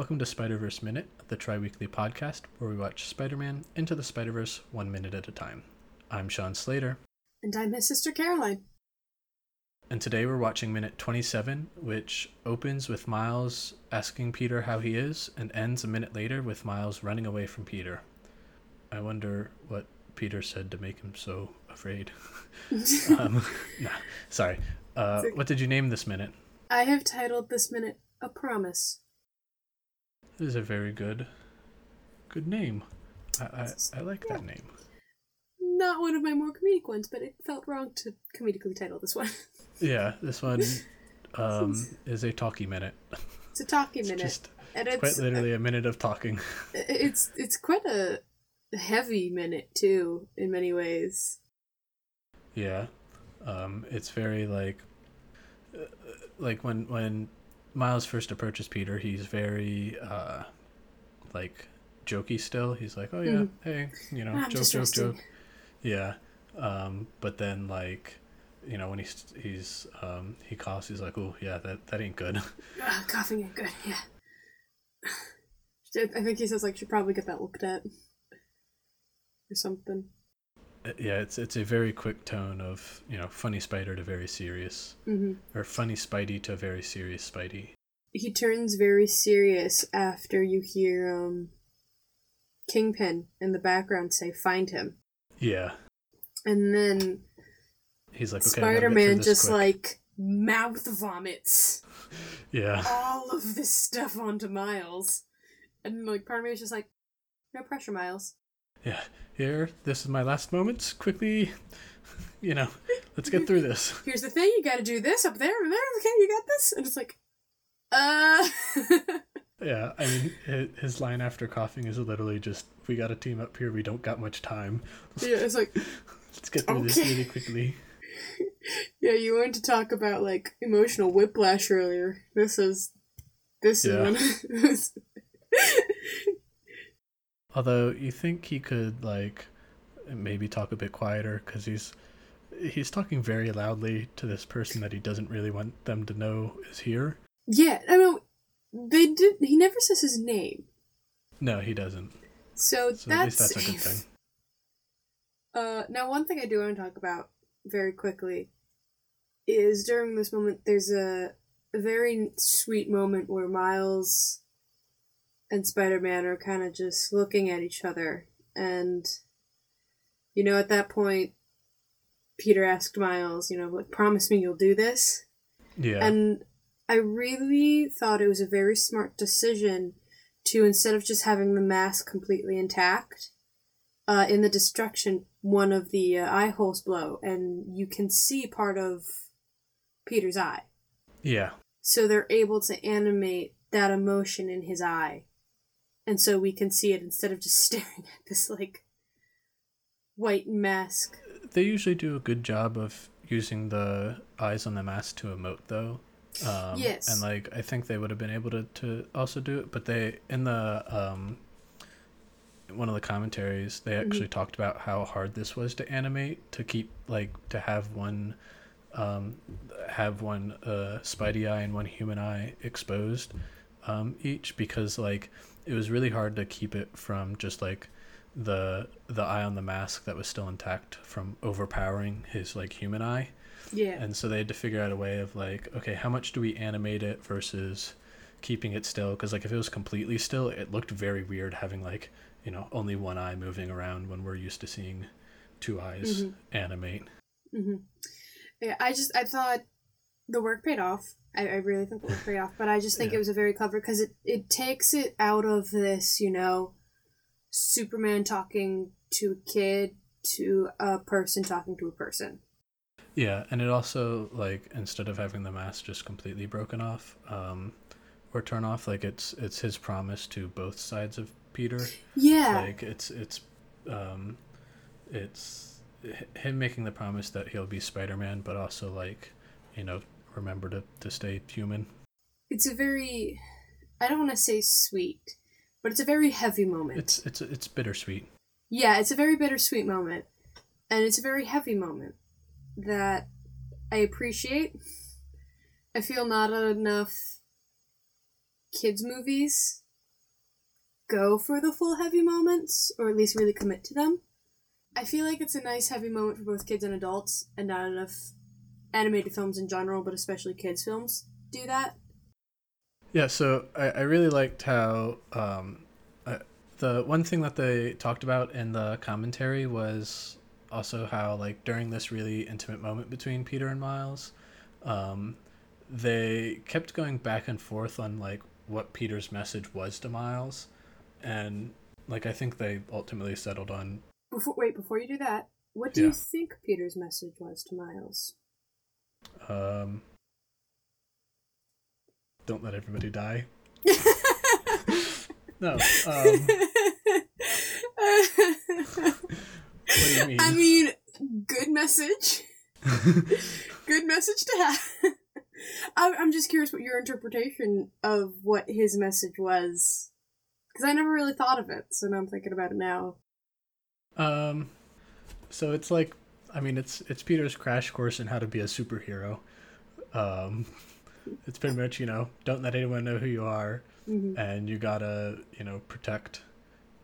Welcome to Spider Verse Minute, the tri weekly podcast where we watch Spider Man into the Spider Verse one minute at a time. I'm Sean Slater, And I'm his sister Caroline. and today we're watching minute 27, which opens with Miles asking Peter how he is and ends a minute later with Miles running away from Peter. I wonder what Peter said to make him so afraid. um, nah, sorry. Uh, what did you name this minute? I have titled this minute A Promise. This is a very good, good name. I, I, I like that name. Not one of my more comedic ones, but it felt wrong to comedically title this one. Yeah, this one um, is a talkie minute. It's a talking It's minute. just and it's quite literally a minute of talking. it's it's quite a heavy minute too, in many ways. Yeah, um, it's very like, uh, like when when Miles first approaches Peter, he's very uh, like jokey still. He's like, "Oh yeah, Mhm. hey, you know, I'm joke, just joke, resting. joke." Yeah, um, but then like, you know, when he's he's um, he coughs, he's like, "Oh yeah, that that ain't good." Ah, coughing ain't good, yeah. I think he says like should probably get that looked at. Or something. Yeah, it's it's a very quick tone of you know funny Spider to very serious, hmm or funny Spidey to very serious Spidey. he turns very serious after you hear um Kingpin in the background say find him. Yeah, And then he's like, okay, I gotta get Spider through Man just quick." like mouth vomits yeah, all of this stuff onto Miles. And like part of me is just like, no pressure, Miles. Yeah. Here, this is my last moments. Quickly, you know, let's get through this. Here's the thing, you gotta do this up there and there, okay, you got this? And it's like uh Yeah, I mean, his line after coughing is literally just, "We got a team up here. We don't got much time. Yeah, it's like Let's get through this really quickly." Yeah, you wanted to talk about like emotional whiplash earlier. This is this Yeah. is one. Although you think he could like maybe talk a bit quieter because he's he's talking very loudly to this person that he doesn't really want them to know is here. yeah, I know they did. He never says his name, No, he doesn't. so, So at least that's that's a good thing. Uh, now one thing I do want to talk about very quickly is during this moment there's a, a very sweet moment where Miles and Spider-Man are kind of just looking at each other and you know at that point Peter asked Miles, you know, like promise me you'll do this. Yeah, And I really thought it was a very smart decision to instead of just having the mask completely intact, uh, in the destruction, one of the uh, eye holes blow, and you can see part of Peter's eye. yeah, So they're able to animate that emotion in his eye, and so we can see it instead of just staring at this like white mask. they usually do a good job of using the eyes on the mask to emote though. Um, Yes. and like I think they would have been able to, to also do it, but they in the um, one of the commentaries they actually talked about how hard this was to animate to keep like to have one um, have one uh, Spidey eye and one human eye exposed um, each because like it was really hard to keep it from just like the the eye on the mask that was still intact from overpowering his like human eye Yeah. and so they had to figure out a way of like okay how much do we animate it versus keeping it still because like if it was completely still it looked very weird having like you know only one eye moving around when we're used to seeing two eyes Mhm. animate hmm Yeah, I just I thought the work paid off. I, I really think the work paid off, but I just think Yeah. it was a very clever because it it takes it out of this, you know, Superman talking to a kid to a person talking to a person. yeah and it also like instead of having the mask just completely broken off um or turn off like it's it's his promise to both sides of peter Yeah, like it's it's um it's him making the promise that he'll be spider-man but also like you know remember to, to stay human it's a very I don't want to say sweet, but it's a very heavy moment. it's it's it's bittersweet Yeah, it's a very bittersweet moment. And it's a very heavy moment that I appreciate. I feel not enough kids' movies go for the full heavy moments, or at least really commit to them. I feel like it's a nice heavy moment for both kids and adults, and not enough animated films in general, but especially kids' films, do that. Yeah, so I, I really liked how um, uh, the one thing that they talked about in the commentary was also how like during this really intimate moment between Peter and Miles, um, they kept going back and forth on like what Peter's message was to Miles, and like I think they ultimately settled on. Before wait, before you do that, what do Yeah. you think Peter's message was to Miles? Um, don't let everybody die. No. Um, what do you mean? I mean, good message. good message to have. I'm, I'm just curious what your interpretation of what his message was. Because I never really thought of it, so now I'm thinking about it now. Um, so it's like, I mean, it's it's Peter's crash course in how to be a superhero. Um, it's pretty much you know, don't let anyone know who you are, hmm and you gotta you know protect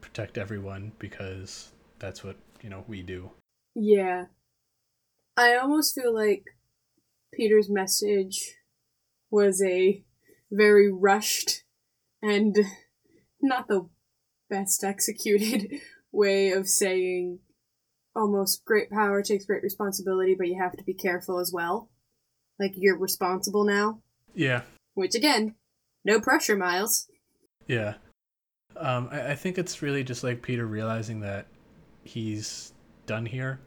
protect everyone because that's what you know we do. Yeah. I almost feel like Peter's message was a very rushed and not the best executed way of saying almost great power takes great responsibility, but you have to be careful as well. Like you're responsible now. Yeah, Which again, no pressure, Miles. yeah. Um, I, I think it's really just like Peter realizing that he's done here,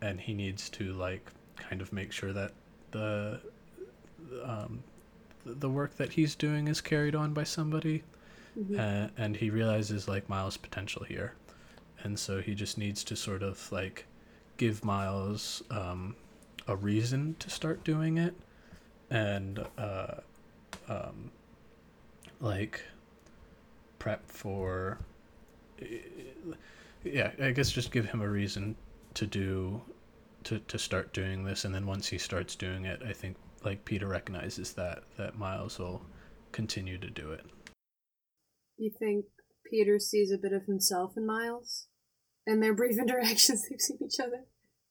and he needs to like kind of make sure that the um, the work that he's doing is carried on by somebody. Mhm. uh, and he realizes like Miles' potential here, and so he just needs to sort of like give Miles um, a reason to start doing it, and uh, um, like prep for yeah, I guess just give him a reason to do to to start doing this, and then once he starts doing it, I think like Peter recognizes that that Miles will continue to do it. You think Peter sees a bit of himself in Miles? And their brief interactions they've seen each other?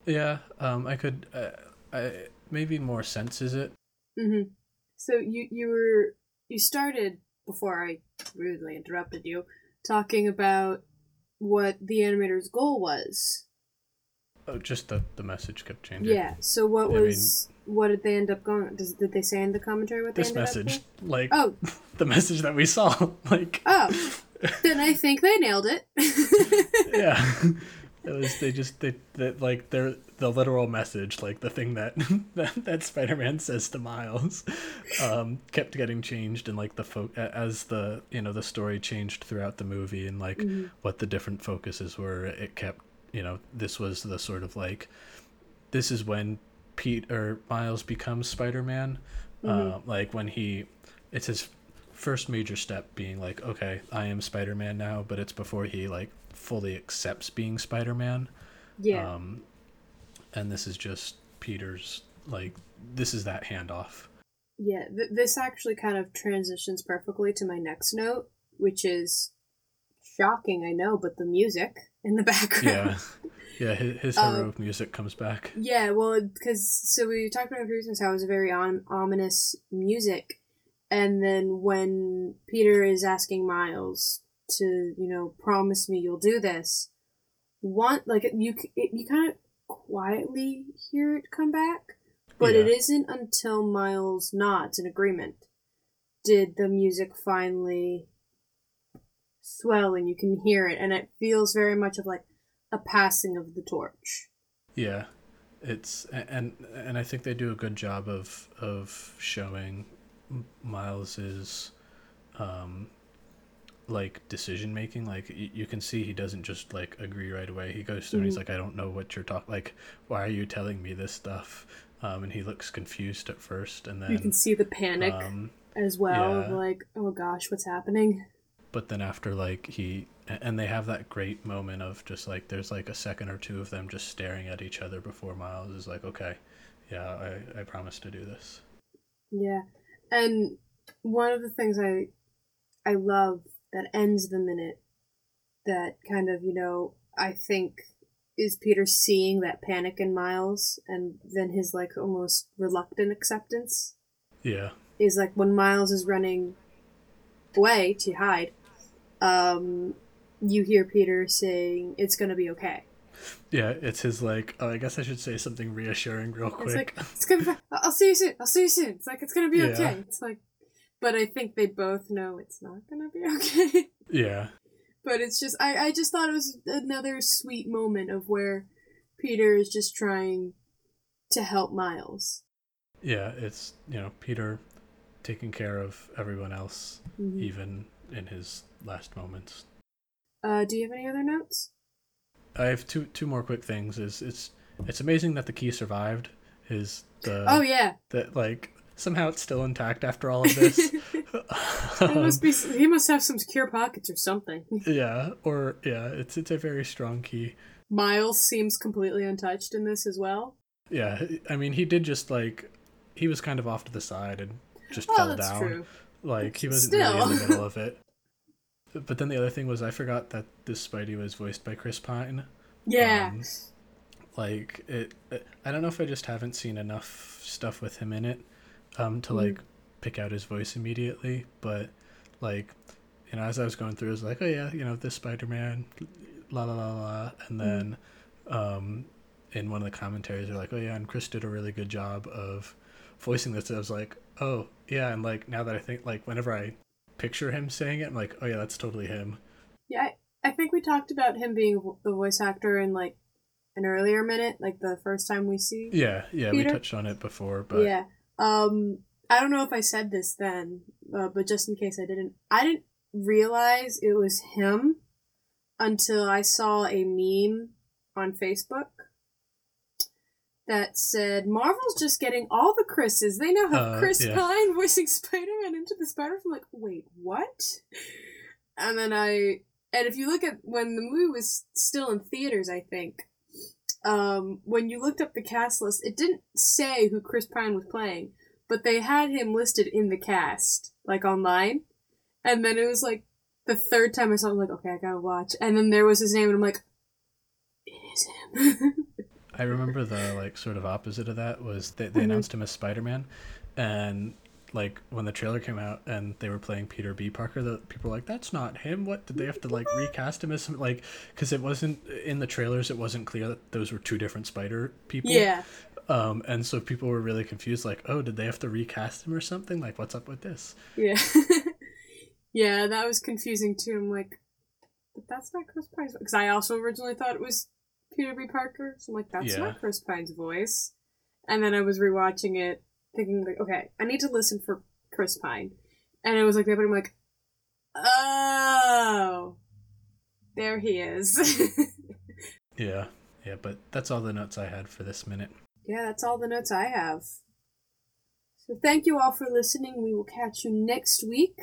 Yeah, um, I could, uh, I maybe more senses it. Mm-hmm. So you you were you started before I rudely interrupted you talking about what the animator's goal was. Oh, just the the message kept changing. Yeah. So what I mean- was what did they end up going? Does, did they say in the commentary what This they ended message, like? Oh, the message that we saw, like oh. Then I think they nailed it. yeah, it was they just they that like their the literal message, like the thing that that, that Spider Man says to Miles, um, kept getting changed and like the fo- as the you know the story changed throughout the movie and like Mhm. what the different focuses were. It kept you know this was the sort of like this is when Pete or Miles becomes Spider Man, uh, Mhm. like when he it's his first major step being like okay I am Spider Man now, but it's before he like fully accepts being Spider Man. yeah. Um, and this is just Peter's like this is that handoff. Yeah, th- this actually kind of transitions perfectly to my next note, which is shocking, I know, but the music in the background. Yeah, yeah. His, his Um, heroic music comes back. Yeah, well, because so we talked about reasons how it was very om- ominous music, and then when Peter is asking Miles to, you know, promise me you'll do this, want like you it, you kind of quietly hear it come back, but it Yeah. isn't until Miles nods in agreement did the music finally swell and you can hear it, and it feels very much of like a passing of the torch. Yeah, it's and and I think they do a good job of of showing M- Miles's um like decision making like y- you can see he doesn't just like agree right away. He goes to him and he's Mhm. like i don't know what you're talking like why are you telling me this stuff? Um and he looks confused at first and then you can see the panic um as well yeah. like oh gosh what's happening? But then after like he and they have that great moment of just like there's like a second or two of them just staring at each other before miles is like okay yeah i i promise to do this. Yeah and one of the things i i love that ends the minute that kind of, you know, I think is Peter seeing that panic in Miles and then his like almost reluctant acceptance Yeah. is like when Miles is running away to hide, um, you hear Peter saying it's gonna be okay. Yeah, it's his like. Oh, I guess I should say something reassuring real quick. It's like it's gonna. Be, I'll see you soon. I'll see you soon. It's like it's gonna be Yeah. okay. It's like, but I think they both know it's not gonna be okay. yeah, but it's just I I just thought it was another sweet moment of where Peter is just trying to help Miles. yeah. It's you know Peter taking care of everyone else, Mhm. even in his last moments. Uh, do you have any other notes? I have two two more quick things. Is it's it's amazing that the key survived. His the oh yeah, that like somehow it's still intact after all of this. He must be. He must have some secure pockets or something. yeah, or yeah, it's it's a very strong key. Miles seems completely untouched in this as well. Yeah, I mean he did just like he was kind of off to the side and just fell that's down. true. Like he wasn't really in the middle of it. But then the other thing was I forgot that this Spidey was voiced by Chris Pine. Yeah. Um, like it, it- I don't know if I just haven't seen enough stuff with him in it um to Mm. like pick out his voice immediately, but like you know as I was going through I was like, oh yeah, you know, this Spider-Man la la la la and Mm. then um in one of the commentaries they're like, "Oh yeah, and Chris did a really good job of voicing this." I was like, "Oh, yeah." And like now that I think like whenever I picture him saying it, I'm like, "Oh yeah, that's totally him." Yeah, I, I think we talked about him being the voice actor in like an earlier minute, like the first time we see. Yeah, yeah, Peter? we touched on it before, but yeah. Um, I don't know if I said this then, uh, but just in case I didn't, I didn't realize it was him until I saw a meme on Facebook that said Marvel's just getting all the Chris's. They now have Uh, Chris yeah. Pine voicing Spider-Man into the Spider. I'm like, wait, what? And then I, and if you look at when the movie was still in theaters, I think, um, when you looked up the cast list, it didn't say who Chris Pine was playing, but they had him listed in the cast, like online. And then it was like the third time I saw it, I'm like, okay, I gotta watch. And then there was his name, and I'm like, it is him. I remember the like sort of opposite of that was they, they Mhm. announced him as Spider-Man and like when the trailer came out and they were playing Peter B. Parker, the people were like, "That's not him. What did they have to like recast him as some like?" Because it wasn't in the trailers. It wasn't clear that those were two different Spider people. yeah. Um, and so people were really confused, like, "Oh, did they have to recast him or something? Like, what's up with this?" Yeah. yeah, that was confusing too. I'm like, but that's not Chris Pine's Because I also originally thought it was Peter B. Parker. So I'm like, that's Yeah. not Chris Pine's voice. And then I was rewatching it, thinking, like, okay, I need to listen for Chris Pine. And it was like that, but I'm like, oh, there he is. Yeah, yeah. But that's all the notes I had for this minute. yeah, that's all the notes I have. So thank you all for listening. We will catch you next week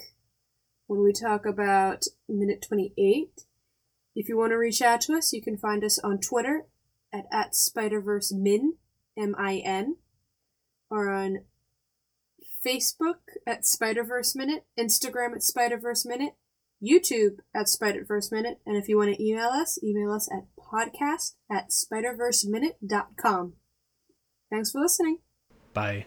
when we talk about minute 28. If you want to reach out to us, you can find us on Twitter at, at M-I-N, or on Facebook at Spider-Verse Minute, Instagram at Spider-Verse Minute, YouTube at Spider-Verse Minute, and if you want to email us, email us at podcast at spiderverseminute.com. Thanks for listening. Bye.